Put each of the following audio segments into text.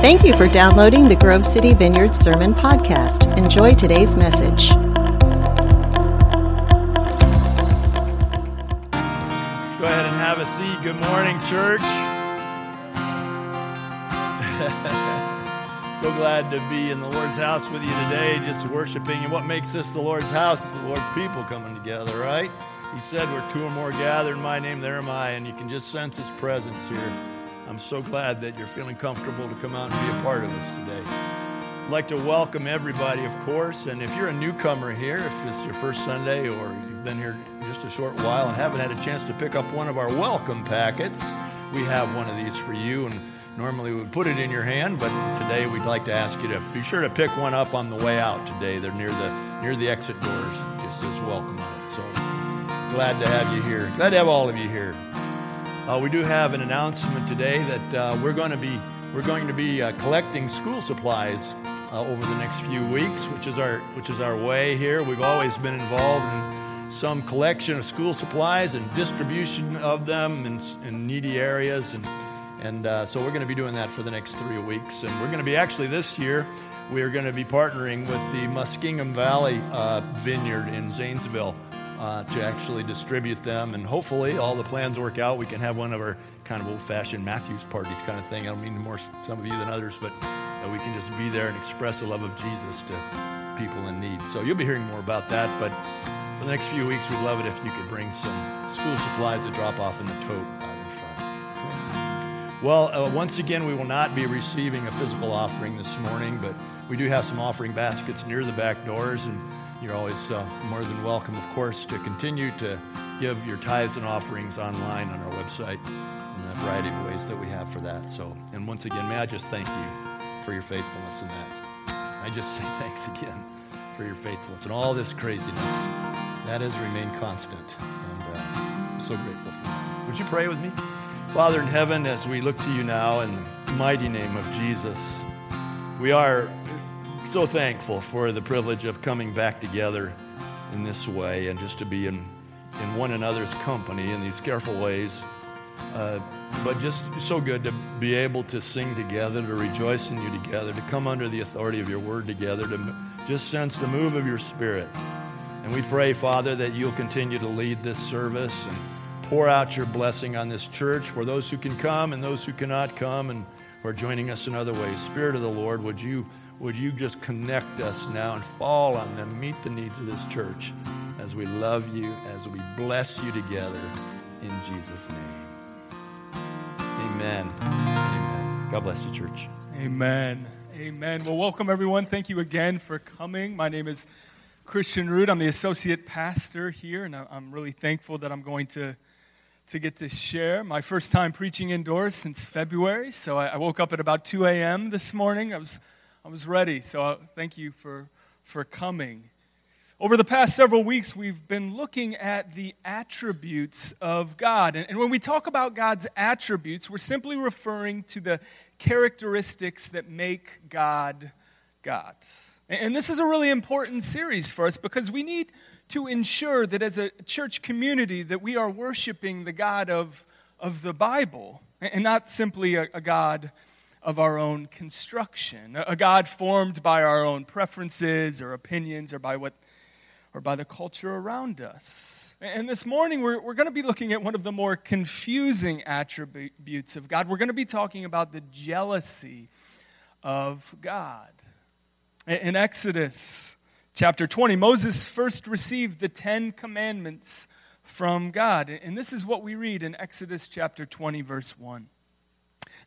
Thank you for downloading the Grove City Vineyard Sermon Podcast. Enjoy today's message. Go ahead and have a seat. Good morning, church. so glad to be in the Lord's house with you today, just worshiping. And what makes this the Lord's house is the Lord's people coming together, right? He said, Where two or more gathered in my name, there am I. And you can just sense his presence here. I'm so glad that you're feeling comfortable to come out and be a part of us today. I'd like to welcome everybody, of course. And if you're a newcomer here, if it's your first Sunday or you've been here just a short while and haven't had a chance to pick up one of our welcome packets, we have one of these for you. And normally we would put it in your hand, but today we'd like to ask you to be sure to pick one up on the way out today. They're near the near the exit doors. Just says welcome on it. So glad to have you here. Glad to have all of you here. Uh, we do have an announcement today that uh, we're going to be we're going to be uh, collecting school supplies uh, over the next few weeks, which is our which is our way here. We've always been involved in some collection of school supplies and distribution of them in, in needy areas, and and uh, so we're going to be doing that for the next three weeks. And we're going to be actually this year we are going to be partnering with the Muskingum Valley uh, Vineyard in Zanesville uh, to actually distribute them. And hopefully, all the plans work out. We can have one of our kind of old fashioned Matthews parties kind of thing. I don't mean more some of you than others, but we can just be there and express the love of Jesus to people in need. So you'll be hearing more about that. But for the next few weeks, we'd love it if you could bring some school supplies to drop off in the tote out in front. Well, uh, once again, we will not be receiving a physical offering this morning, but we do have some offering baskets near the back doors. and you're always uh, more than welcome, of course, to continue to give your tithes and offerings online on our website and the variety of ways that we have for that. So, and once again, may I just thank you for your faithfulness in that. I just say thanks again for your faithfulness and all this craziness that has remained constant. And uh, I'm so grateful for that. Would you pray with me? Father in heaven, as we look to you now in the mighty name of Jesus, we are so thankful for the privilege of coming back together in this way and just to be in, in one another's company in these careful ways. Uh, but just so good to be able to sing together, to rejoice in you together, to come under the authority of your word together, to just sense the move of your spirit. And we pray, Father, that you'll continue to lead this service and pour out your blessing on this church for those who can come and those who cannot come and who are joining us in other ways. Spirit of the Lord, would you would you just connect us now and fall on them, meet the needs of this church as we love you, as we bless you together in Jesus' name. Amen. Amen. God bless you, church. Amen. Amen. Well, welcome everyone. Thank you again for coming. My name is Christian Root. I'm the associate pastor here, and I'm really thankful that I'm going to to get to share my first time preaching indoors since February. So I, woke up at about 2 a.m. this morning. I was I was ready. So uh, thank you for, for coming. Over the past several weeks, we've been looking at the attributes of God. And, and when we talk about God's attributes, we're simply referring to the characteristics that make God God. And, and this is a really important series for us because we need to ensure that as a church community that we are worshiping the God of, of the Bible and not simply a, a God of our own construction, a God formed by our own preferences or opinions or by what or by the culture around us. And this morning, we're, we're going to be looking at one of the more confusing attributes of God. We're going to be talking about the jealousy of God. In Exodus chapter 20, Moses first received the Ten Commandments from God. And this is what we read in Exodus chapter 20, verse 1.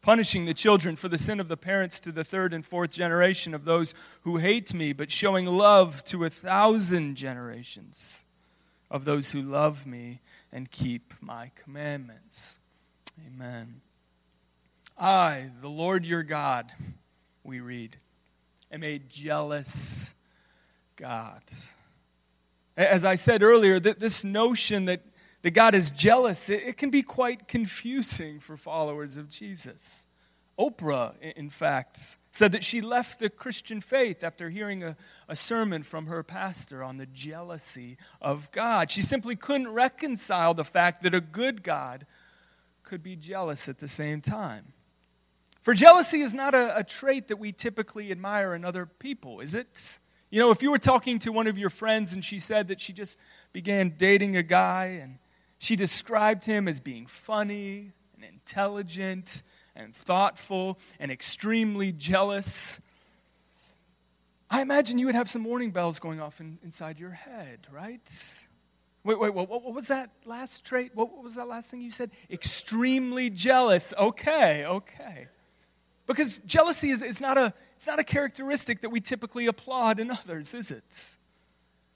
punishing the children for the sin of the parents to the third and fourth generation of those who hate me, but showing love to a thousand generations of those who love me and keep my commandments. Amen. I, the Lord your God, we read, am a jealous God. As I said earlier, that this notion that, that God is jealous, it, it can be quite confusing for followers of Jesus. Oprah, in fact, said that she left the Christian faith after hearing a, a, sermon from her pastor on the jealousy of God. She simply couldn't reconcile the fact that a good God could be jealous at the same time. For jealousy is not a, a trait that we typically admire in other people, is it? You know, if you were talking to one of your friends and she said that she just began dating a guy and she described him as being funny and intelligent and thoughtful and extremely jealous, I imagine you would have some warning bells going off in, inside your head, right? Wait, wait, what, what was that last trait? What, what was that last thing you said? Extremely jealous. Okay, okay. Because jealousy is, is not, a, it's not a characteristic that we typically applaud in others, is it?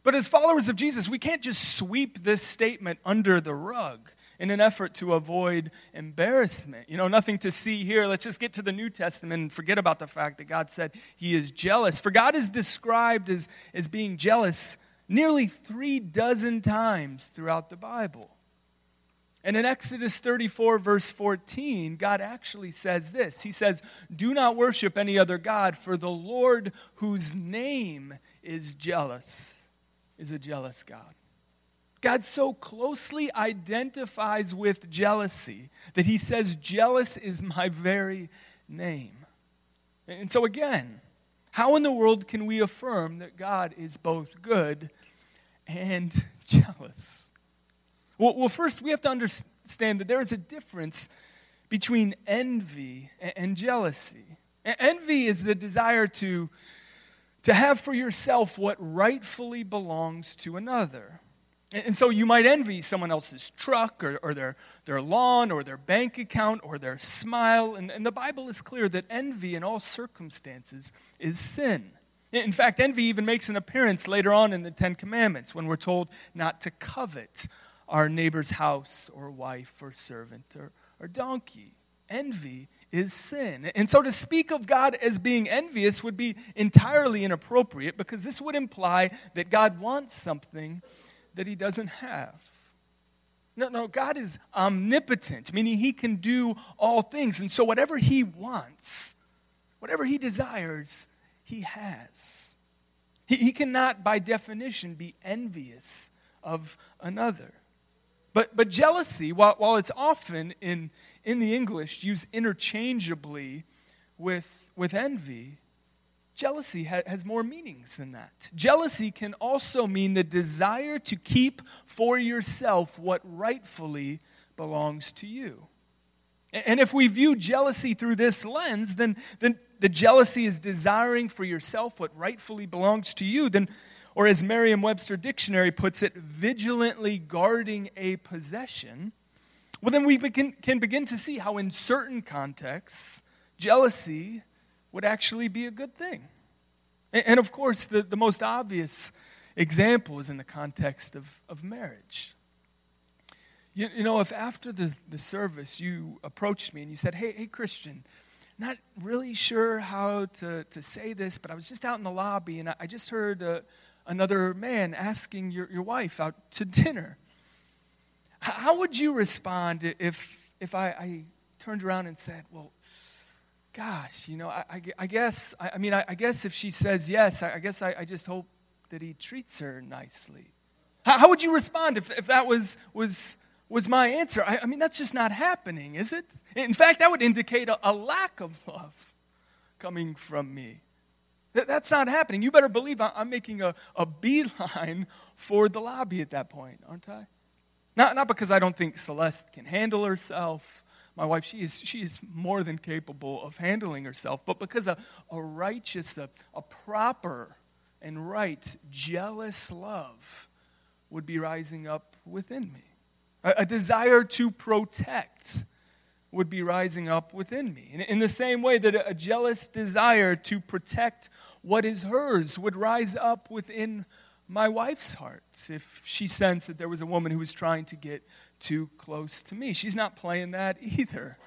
But as followers of Jesus, we can't just sweep this statement under the rug in an effort to avoid embarrassment. You know, nothing to see here. Let's just get to the New Testament and forget about the fact that God said he is jealous. For God is described as, as being jealous nearly three dozen times throughout the Bible. And in Exodus 34, verse 14, God actually says this He says, Do not worship any other God, for the Lord, whose name is jealous, is a jealous God. God so closely identifies with jealousy that he says, Jealous is my very name. And so, again, how in the world can we affirm that God is both good and jealous? Well, well first, we have to understand that there is a difference between envy and jealousy. Envy is the desire to, to have for yourself what rightfully belongs to another. And so you might envy someone else's truck or, or their, their lawn or their bank account or their smile. And, and the Bible is clear that envy in all circumstances is sin. In fact, envy even makes an appearance later on in the Ten Commandments when we're told not to covet our neighbor's house or wife or servant or, or donkey. Envy is sin. And so to speak of God as being envious would be entirely inappropriate because this would imply that God wants something that he doesn't have. No, no, God is omnipotent, meaning he can do all things. And so whatever he wants, whatever he desires, he has. He, he cannot, by definition, be envious of another. But, but jealousy, while, while it's often in, in the English used interchangeably with, with envy, Jealousy ha- has more meanings than that. Jealousy can also mean the desire to keep for yourself what rightfully belongs to you. And if we view jealousy through this lens, then, then the jealousy is desiring for yourself what rightfully belongs to you, then, or as Merriam Webster Dictionary puts it, vigilantly guarding a possession, well, then we begin, can begin to see how, in certain contexts, jealousy would actually be a good thing. And, and of course, the, the most obvious example is in the context of, of marriage. You, you know, if after the, the service you approached me and you said, hey, hey, Christian, not really sure how to, to say this, but I was just out in the lobby and I, I just heard uh, another man asking your, your wife out to dinner. How would you respond if, if I, I turned around and said, Well, gosh, you know, I, I, guess, I, I mean, I, I, guess if she says yes, I, guess I, just hope that he treats her nicely. How, how, would you respond if, if that was, was, was my answer? I, mean, that's just not happening, is it? In fact, that would indicate a, a lack of love coming from me. That, that's not happening. You better believe I, I'm making a, a beeline for the lobby at that point, aren't I? Not, not because I don't think Celeste can handle herself my wife, she is, she is more than capable of handling herself, but because a, a righteous, a, a proper and right, jealous love would be rising up within me. A, a desire to protect would be rising up within me. In, in the same way that a, a jealous desire to protect what is hers would rise up within my wife's heart if she sensed that there was a woman who was trying to get too close to me. She's not playing that either.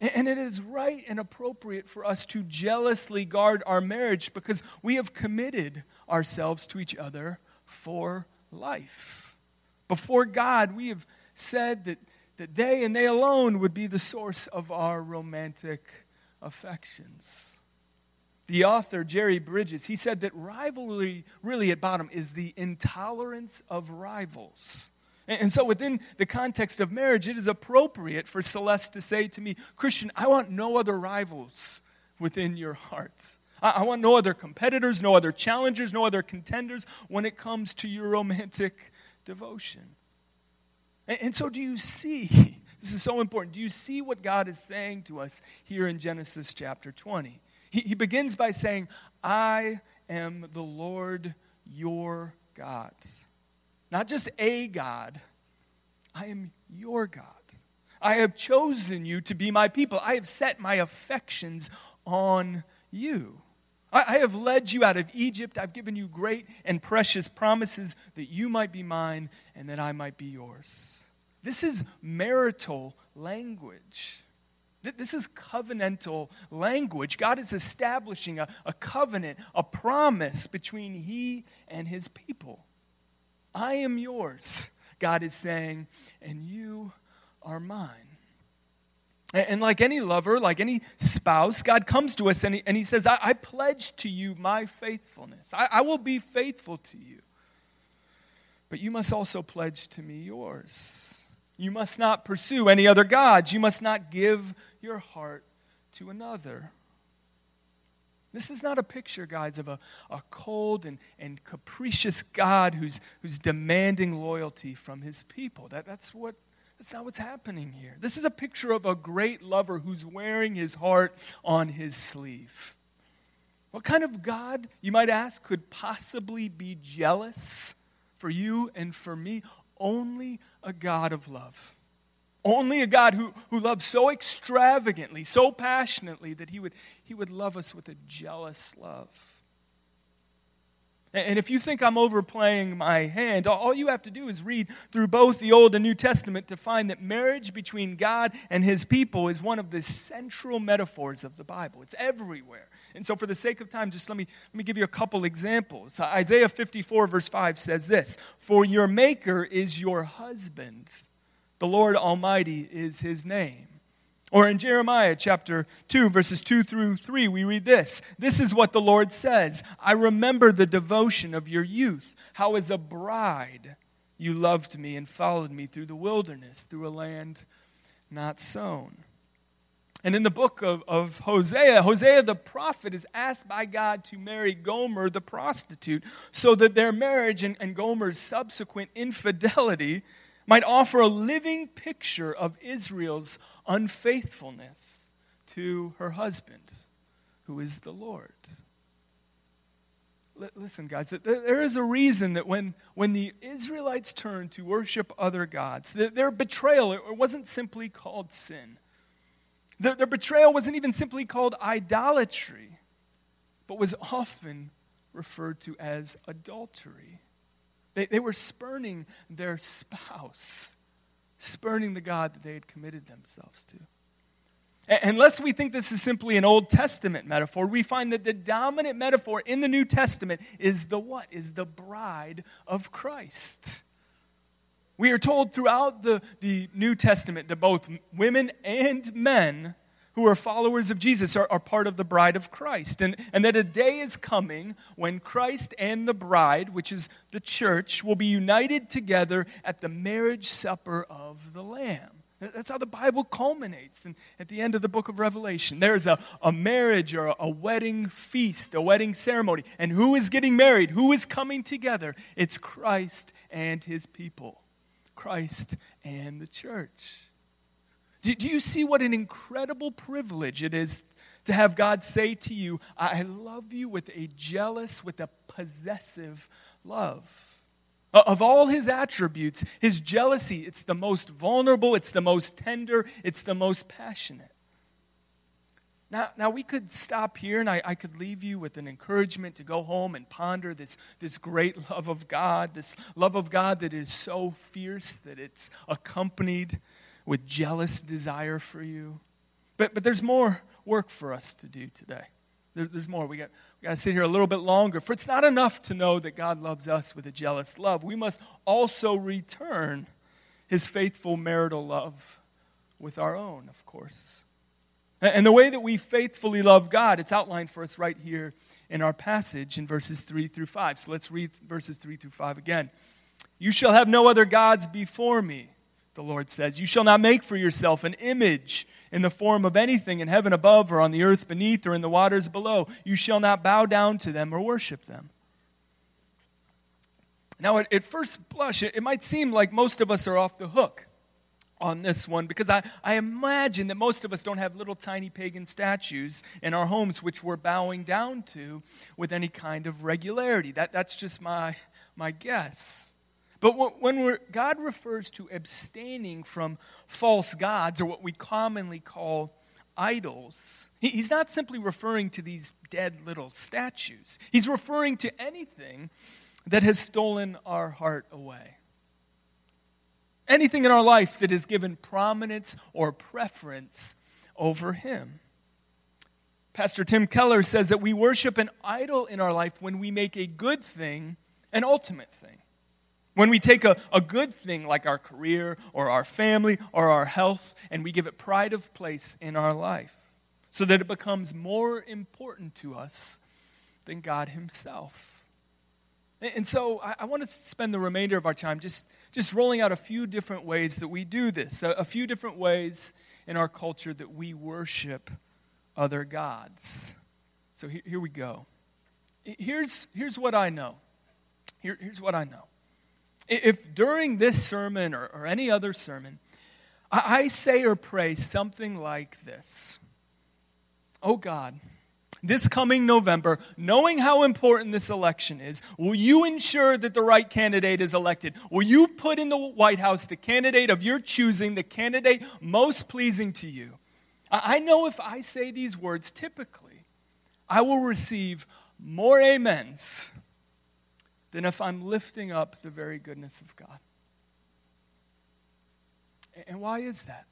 And it is right and appropriate for us to jealously guard our marriage because we have committed ourselves to each other for life. Before God, we have said that, that they and they alone would be the source of our romantic affections. The author, Jerry Bridges, he said that rivalry, really at bottom, is the intolerance of rivals. And so, within the context of marriage, it is appropriate for Celeste to say to me, Christian, I want no other rivals within your heart. I want no other competitors, no other challengers, no other contenders when it comes to your romantic devotion. And so, do you see? This is so important. Do you see what God is saying to us here in Genesis chapter 20? He, he begins by saying, I am the Lord your God. Not just a God, I am your God. I have chosen you to be my people. I have set my affections on you. I, have led you out of Egypt. I've given you great and precious promises that you might be mine and that I might be yours. This is marital language. This is covenantal language. God is establishing a, a covenant, a promise between He and His people. I am yours, God is saying, and you are mine. And like any lover, like any spouse, God comes to us and He, and he says, I, I, pledge to you my faithfulness. I, I will be faithful to you. But you must also pledge to me yours. You must not pursue any other gods. You must not give your heart to another. This is not a picture, guys, of a, a cold and, and capricious God who's, who's demanding loyalty from his people. That, that's what that's not what's happening here. This is a picture of a great lover who's wearing his heart on his sleeve. What kind of God, you might ask, could possibly be jealous for you and for me? Only a God of love. Only a God who, who loves so extravagantly, so passionately, that he would, he would love us with a jealous love. And if you think I'm overplaying my hand, all you have to do is read through both the Old and New Testament to find that marriage between God and his people is one of the central metaphors of the Bible. It's everywhere. And so, for the sake of time, just let me, let me give you a couple examples. Isaiah 54, verse 5 says this For your Maker is your husband, the Lord Almighty is his name. Or in Jeremiah chapter 2, verses 2 through 3, we read this This is what the Lord says I remember the devotion of your youth, how as a bride you loved me and followed me through the wilderness, through a land not sown. And in the book of, of Hosea, Hosea the prophet is asked by God to marry Gomer the prostitute so that their marriage and, and Gomer's subsequent infidelity might offer a living picture of Israel's unfaithfulness to her husband, who is the Lord. Listen, guys, there is a reason that when, when the Israelites turned to worship other gods, their betrayal it wasn't simply called sin. Their, their betrayal wasn't even simply called idolatry, but was often referred to as adultery. They, they were spurning their spouse spurning the God that they had committed themselves to. Unless we think this is simply an Old Testament metaphor, we find that the dominant metaphor in the New Testament is the what? Is the bride of Christ. We are told throughout the, the New Testament that both women and men who are followers of Jesus are, are part of the bride of Christ. And, and that a day is coming when Christ and the bride, which is the church, will be united together at the marriage supper of the Lamb. That's how the Bible culminates and at the end of the book of Revelation. There's a, a marriage or a, a wedding feast, a wedding ceremony. And who is getting married? Who is coming together? It's Christ and his people, Christ and the church. Do, do you see what an incredible privilege it is to have God say to you, I love you with a jealous, with a possessive love? Uh, of all his attributes, his jealousy, it's the most vulnerable, it's the most tender, it's the most passionate. Now, now we could stop here and I, I could leave you with an encouragement to go home and ponder this, this great love of God, this love of God that is so fierce that it's accompanied with jealous desire for you. But, but there's more work for us to do today. There, there's more. We got, we got to sit here a little bit longer. For it's not enough to know that God loves us with a jealous love. We must also return his faithful marital love with our own, of course. And the way that we faithfully love God, it's outlined for us right here in our passage in verses 3 through 5. So let's read verses 3 through 5 again. You shall have no other gods before me, the Lord says. You shall not make for yourself an image in the form of anything in heaven above or on the earth beneath or in the waters below. You shall not bow down to them or worship them. Now, at, at first blush, it, it might seem like most of us are off the hook on this one because I, I imagine that most of us don't have little tiny pagan statues in our homes which we're bowing down to with any kind of regularity. That, that's just my, my guess. But when God refers to abstaining from false gods, or what we commonly call idols, He's not simply referring to these dead little statues. He's referring to anything that has stolen our heart away anything in our life that has given prominence or preference over Him. Pastor Tim Keller says that we worship an idol in our life when we make a good thing an ultimate thing. When we take a, a good thing like our career or our family or our health and we give it pride of place in our life so that it becomes more important to us than God Himself. And so I, want to spend the remainder of our time just just rolling out a few different ways that we do this, a, a few different ways in our culture that we worship other gods. So here, here we go. Here's, here's what I know. Here, here's what I know. If during this sermon or, or any other sermon, I, I say or pray something like this Oh God, this coming November, knowing how important this election is, will you ensure that the right candidate is elected? Will you put in the White House the candidate of your choosing, the candidate most pleasing to you? I know if I say these words, typically, I will receive more amens than if I'm lifting up the very goodness of God. And why is that?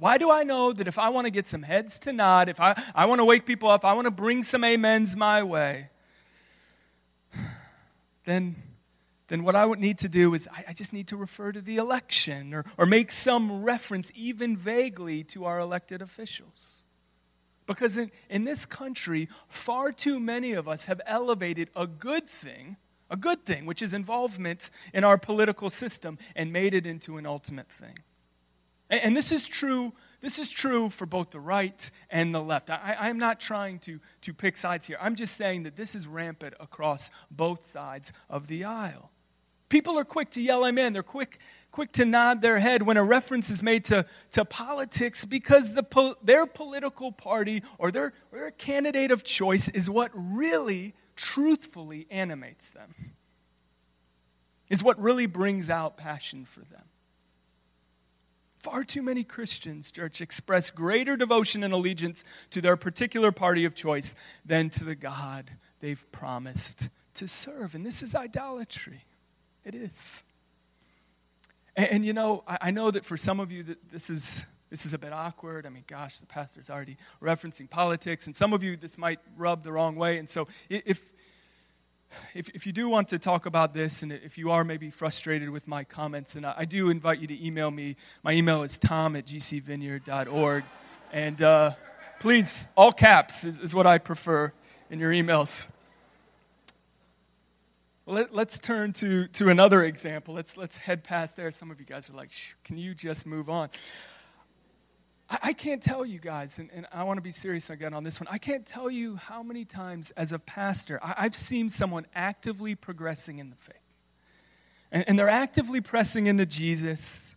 Why do I know that if I want to get some heads to nod, if I, I want to wake people up, I want to bring some amens my way, then, then what I would need to do is I, I just need to refer to the election or, or make some reference, even vaguely, to our elected officials. Because in, in this country, far too many of us have elevated a good thing, a good thing, which is involvement in our political system, and made it into an ultimate thing. And this is true. This is true for both the right and the left. I, am not trying to, to pick sides here. I'm just saying that this is rampant across both sides of the aisle. People are quick to yell amen. They're quick, quick to nod their head when a reference is made to, to politics because the, their political party or their, or their candidate of choice is what really, truthfully animates them, is what really brings out passion for them. Far too many Christians, church, express greater devotion and allegiance to their particular party of choice than to the God they've promised to serve. And this is idolatry. It is. And, and you know, I, I, know that for some of you that this is this is a bit awkward. I mean, gosh, the pastor's already referencing politics, and some of you this might rub the wrong way. And so if if, if you do want to talk about this, and if you are maybe frustrated with my comments, and I, I do invite you to email me. My email is tom at gcvineyard.org. And uh, please, all caps is, is, what I prefer in your emails. Well, let, us turn to, to another example. Let's, let's head past there. Some of you guys are like, can you just move on? I, I can't tell you guys, and, and I want to be serious again on this one. I can't tell you how many times as a pastor I, I've seen someone actively progressing in the faith. And, and they're actively pressing into Jesus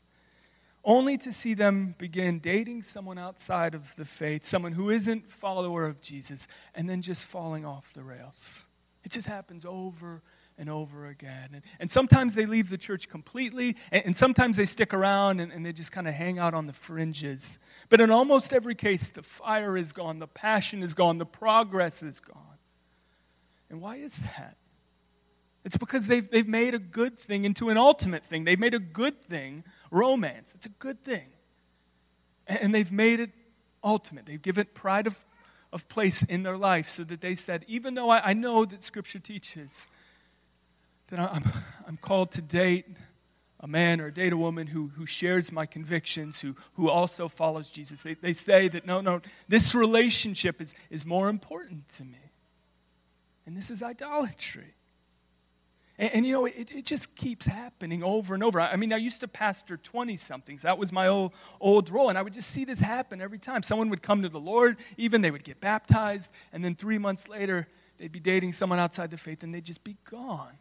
only to see them begin dating someone outside of the faith, someone who isn't follower of Jesus, and then just falling off the rails. It just happens over and over again. And, and sometimes they leave the church completely, and, and sometimes they stick around and, and they just kind of hang out on the fringes. But in almost every case, the fire is gone, the passion is gone, the progress is gone. And why is that? It's because they've, they've made a good thing into an ultimate thing. They've made a good thing romance. It's a good thing. And, they've made it ultimate. They've given pride of, of place in their life so that they said, even though I, I know that Scripture teaches that I'm, I'm called to date a man or date a woman who, who shares my convictions, who, who also follows Jesus. They, they say that no, no, this relationship is, is more important to me. And this is idolatry. And, and you know, it, it just keeps happening over and over. I mean, I used to pastor 20 somethings. That was my old, old role. And I would just see this happen every time. Someone would come to the Lord, even they would get baptized, and then three months later, they'd be dating someone outside the faith and they'd just be gone.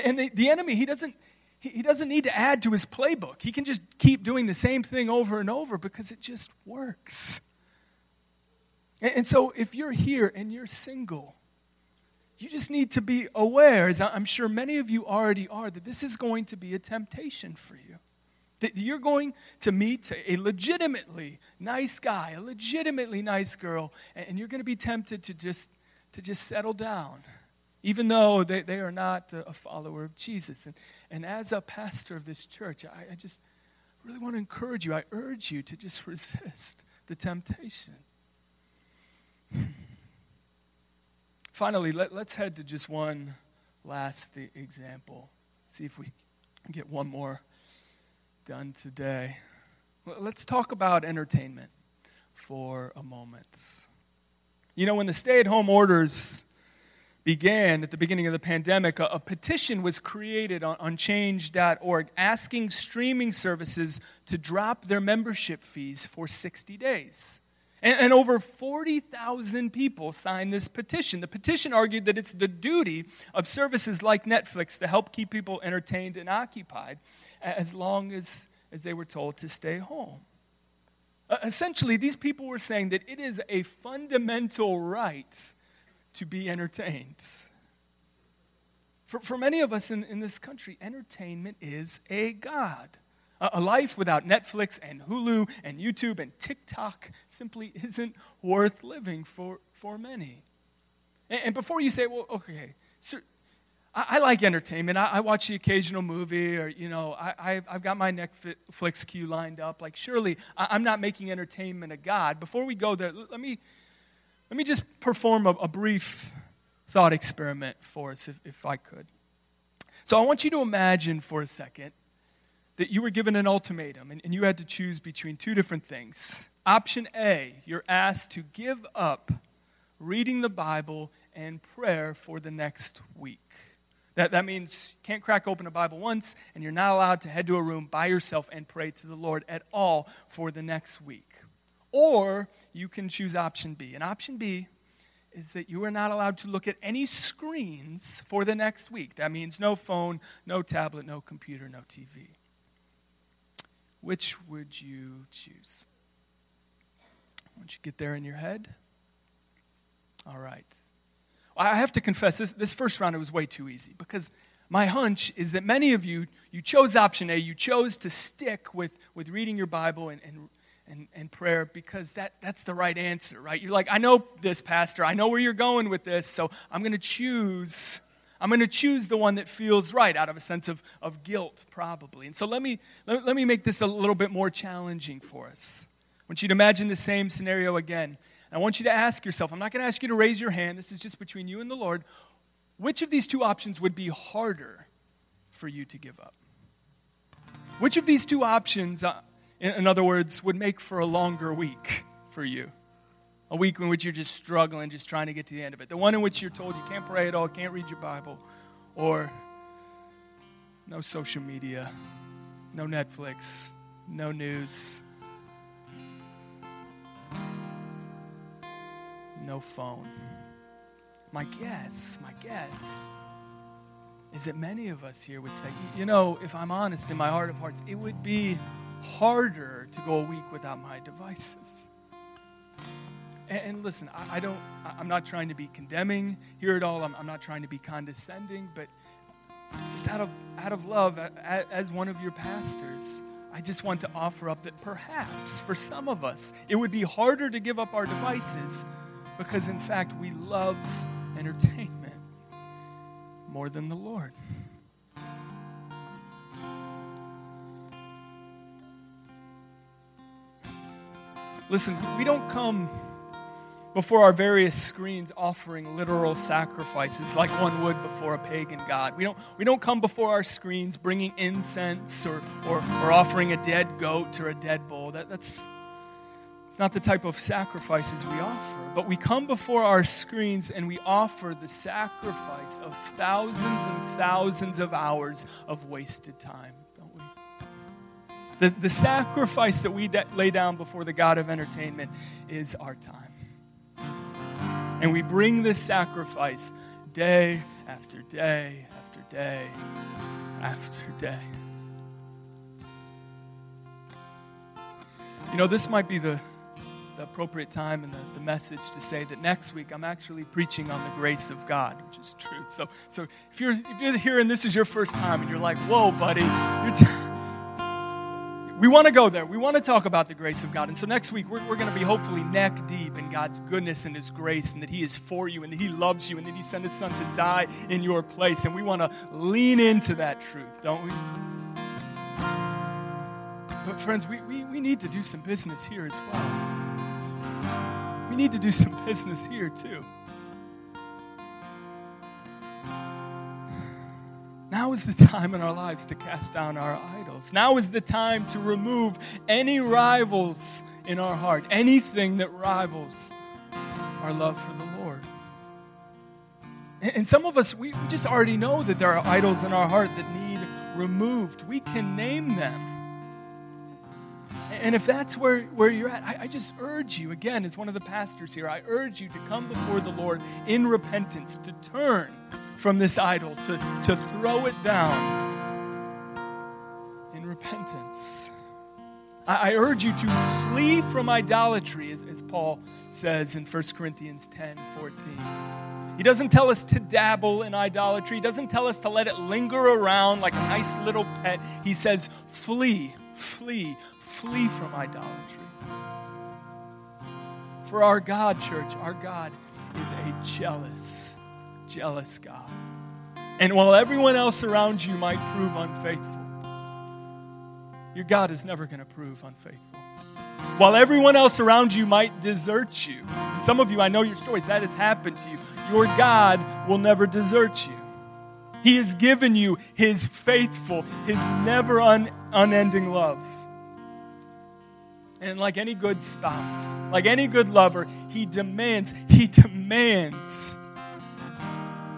And, the, the enemy, he doesn't, he doesn't need to add to his playbook. He can just keep doing the same thing over and over because it just works. And so if you're here and you're single, you just need to be aware, as I'm sure many of you already are, that this is going to be a temptation for you. That you're going to meet a legitimately nice guy, a legitimately nice girl, and you're going to be tempted to just, to just settle down even though they, they are not a follower of Jesus. And, and as a pastor of this church, I, I just really want to encourage you. I urge you to just resist the temptation. Finally, let, us head to just one last example. See if we can get one more done today. Let's talk about entertainment for a moment. You know, when the stay at home orders began at the beginning of the pandemic, a, a petition was created on, on change.org asking streaming services to drop their membership fees for 60 days. And, and over 40,000 people signed this petition. The petition argued that it's the duty of services like Netflix to help keep people entertained and occupied as long as, as they were told to stay home. Essentially, these people were saying that it is a fundamental right to be entertained. For, for many of us in, in this country, entertainment is a God. A, a life without Netflix and Hulu and YouTube and TikTok simply isn't worth living for, for many. And, and before you say, well, okay, sir, I, I like entertainment. I, I, watch the occasional movie, or, you know, I, have got my Netflix queue lined up. Like, surely I, am not making entertainment a God. Before we go there, let me let me just perform a, a brief thought experiment for us, if, if I could. So I want you to imagine for a second that you were given an ultimatum and, and you had to choose between two different things. Option A, you're asked to give up reading the Bible and prayer for the next week. That, that means you can't crack open a Bible once, and you're not allowed to head to a room by yourself and pray to the Lord at all for the next week. Or you can choose option B. And option B is that you are not allowed to look at any screens for the next week. That means no phone, no tablet, no computer, no TV. Which would you choose? Once you get there in your head? All right. I have to confess, this, this first round it was way too easy because my hunch is that many of you, you chose option A. You chose to stick with, with reading your Bible and, and and, and prayer because that, that's the right answer, right? You're like, I know this, Pastor. I know where you're going with this, so I'm going to choose. I'm going to choose the one that feels right out of a sense of, of guilt, probably. And so let me, let, let me make this a little bit more challenging for us. I want you to imagine the same scenario again. I want you to ask yourself I'm not going to ask you to raise your hand, this is just between you and the Lord. Which of these two options would be harder for you to give up? Which of these two options uh, in other words, would make for a longer week for you. A week in which you're just struggling, just trying to get to the end of it. The one in which you're told you can't pray at all, can't read your Bible, or no social media, no Netflix, no news, no phone. My guess, my guess is that many of us here would say, you know, if I'm honest in my heart of hearts, it would be harder to go a week without my devices. And, and listen, I, I, don't, I'm not trying to be condemning here at all. I'm, I'm not trying to be condescending, but just out of, out of love, as one of your pastors, I just want to offer up that perhaps for some of us, it would be harder to give up our devices because, in fact, we love entertainment more than the Lord. Listen, we don't come before our various screens offering literal sacrifices like one would before a pagan god. We don't, we don't come before our screens bringing incense or, or, or offering a dead goat or a dead bull. That, that's it's not the type of sacrifices we offer. But we come before our screens and we offer the sacrifice of thousands and thousands of hours of wasted time? The, the sacrifice that we de- lay down before the God of entertainment is our time. And we bring this sacrifice day after day after day after day. You know, this might be the, the appropriate time and the, the message to say that next week I'm actually preaching on the grace of God, which is true. So, so if, you're, if you're here and this is your first time and you're like, whoa, buddy, you're. T- we want to go there. We want to talk about the grace of God. And so next week, we're, we're going to be hopefully neck deep in God's goodness and His grace, and that He is for you, and that He loves you, and that He sent His Son to die in your place. And we want to lean into that truth, don't we? But, friends, we, we, we need to do some business here as well. We need to do some business here, too. Now is the time in our lives to cast down our idols. Now is the time to remove any rivals in our heart, anything that rivals our love for the Lord. And some of us, we just already know that there are idols in our heart that need removed. We can name them. And if that's where, where you're at, I, I, just urge you, again, as one of the pastors here, I urge you to come before the Lord in repentance, to turn from this idol, to, to throw it down repentance. I, I urge you to flee from idolatry, as, as Paul says in 1 Corinthians 10 14. He doesn't tell us to dabble in idolatry. He doesn't tell us to let it linger around like a nice little pet. He says, flee, flee, flee from idolatry. For our God, church, our God is a jealous jealous God. And while everyone else around you might prove unfaithful, your God is never going to prove unfaithful. While everyone else around you might desert you, some of you, I know your stories, that has happened to you, your God will never desert you. He has given you His faithful, His never un- unending love. And like any good spouse, like any good lover, He demands, He demands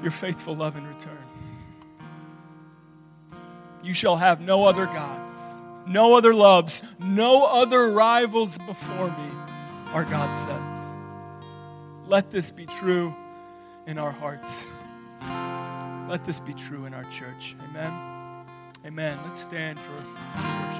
your faithful love in return. You shall have no other gods, no other loves, no other rivals before me, our God says. Let this be true in our hearts. Let this be true in our church. Amen. Amen. Let's stand for